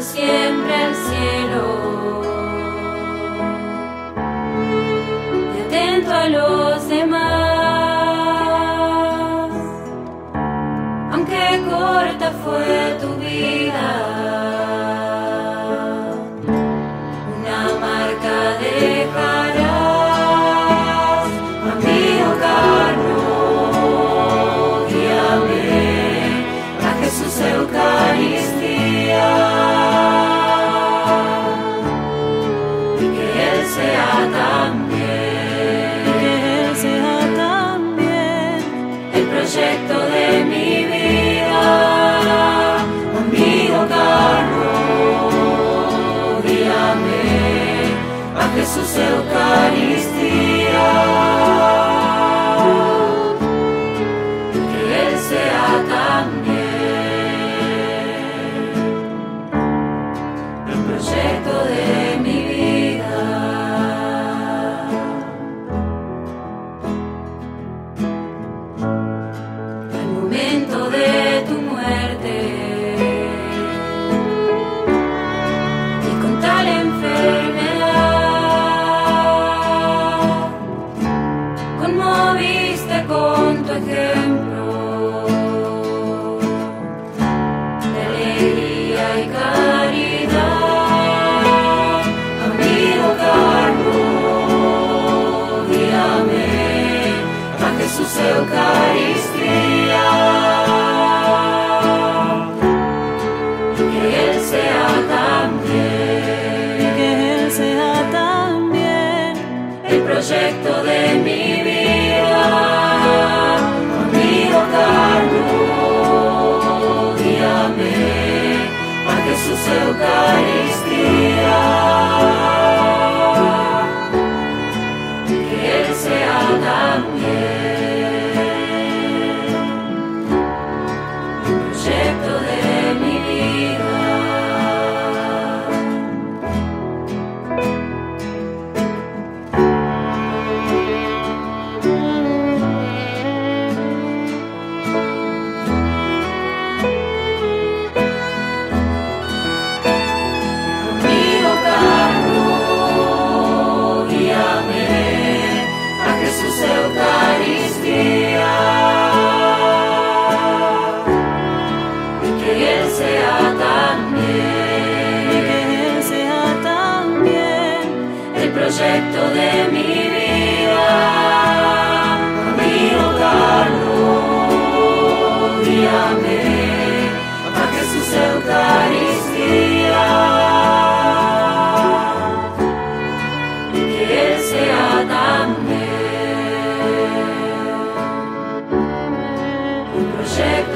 siempre al cielo. Y atento a los demás, aunque corta fue tu vida. Sea también, que Él sea también el proyecto de mi vida, amigo caro, guíame a Jesús Eucaristía. Conmoviste con tu ejemplo de alegría y caridad, amigo Carlos, guíame a Jesús Eucaristía. Que Él sea también que Él sea también el proyecto de mi vida. proyecto de mi vida. Amigo Carlos, guíame a Jesús Eucaristía. Que Él sea también un.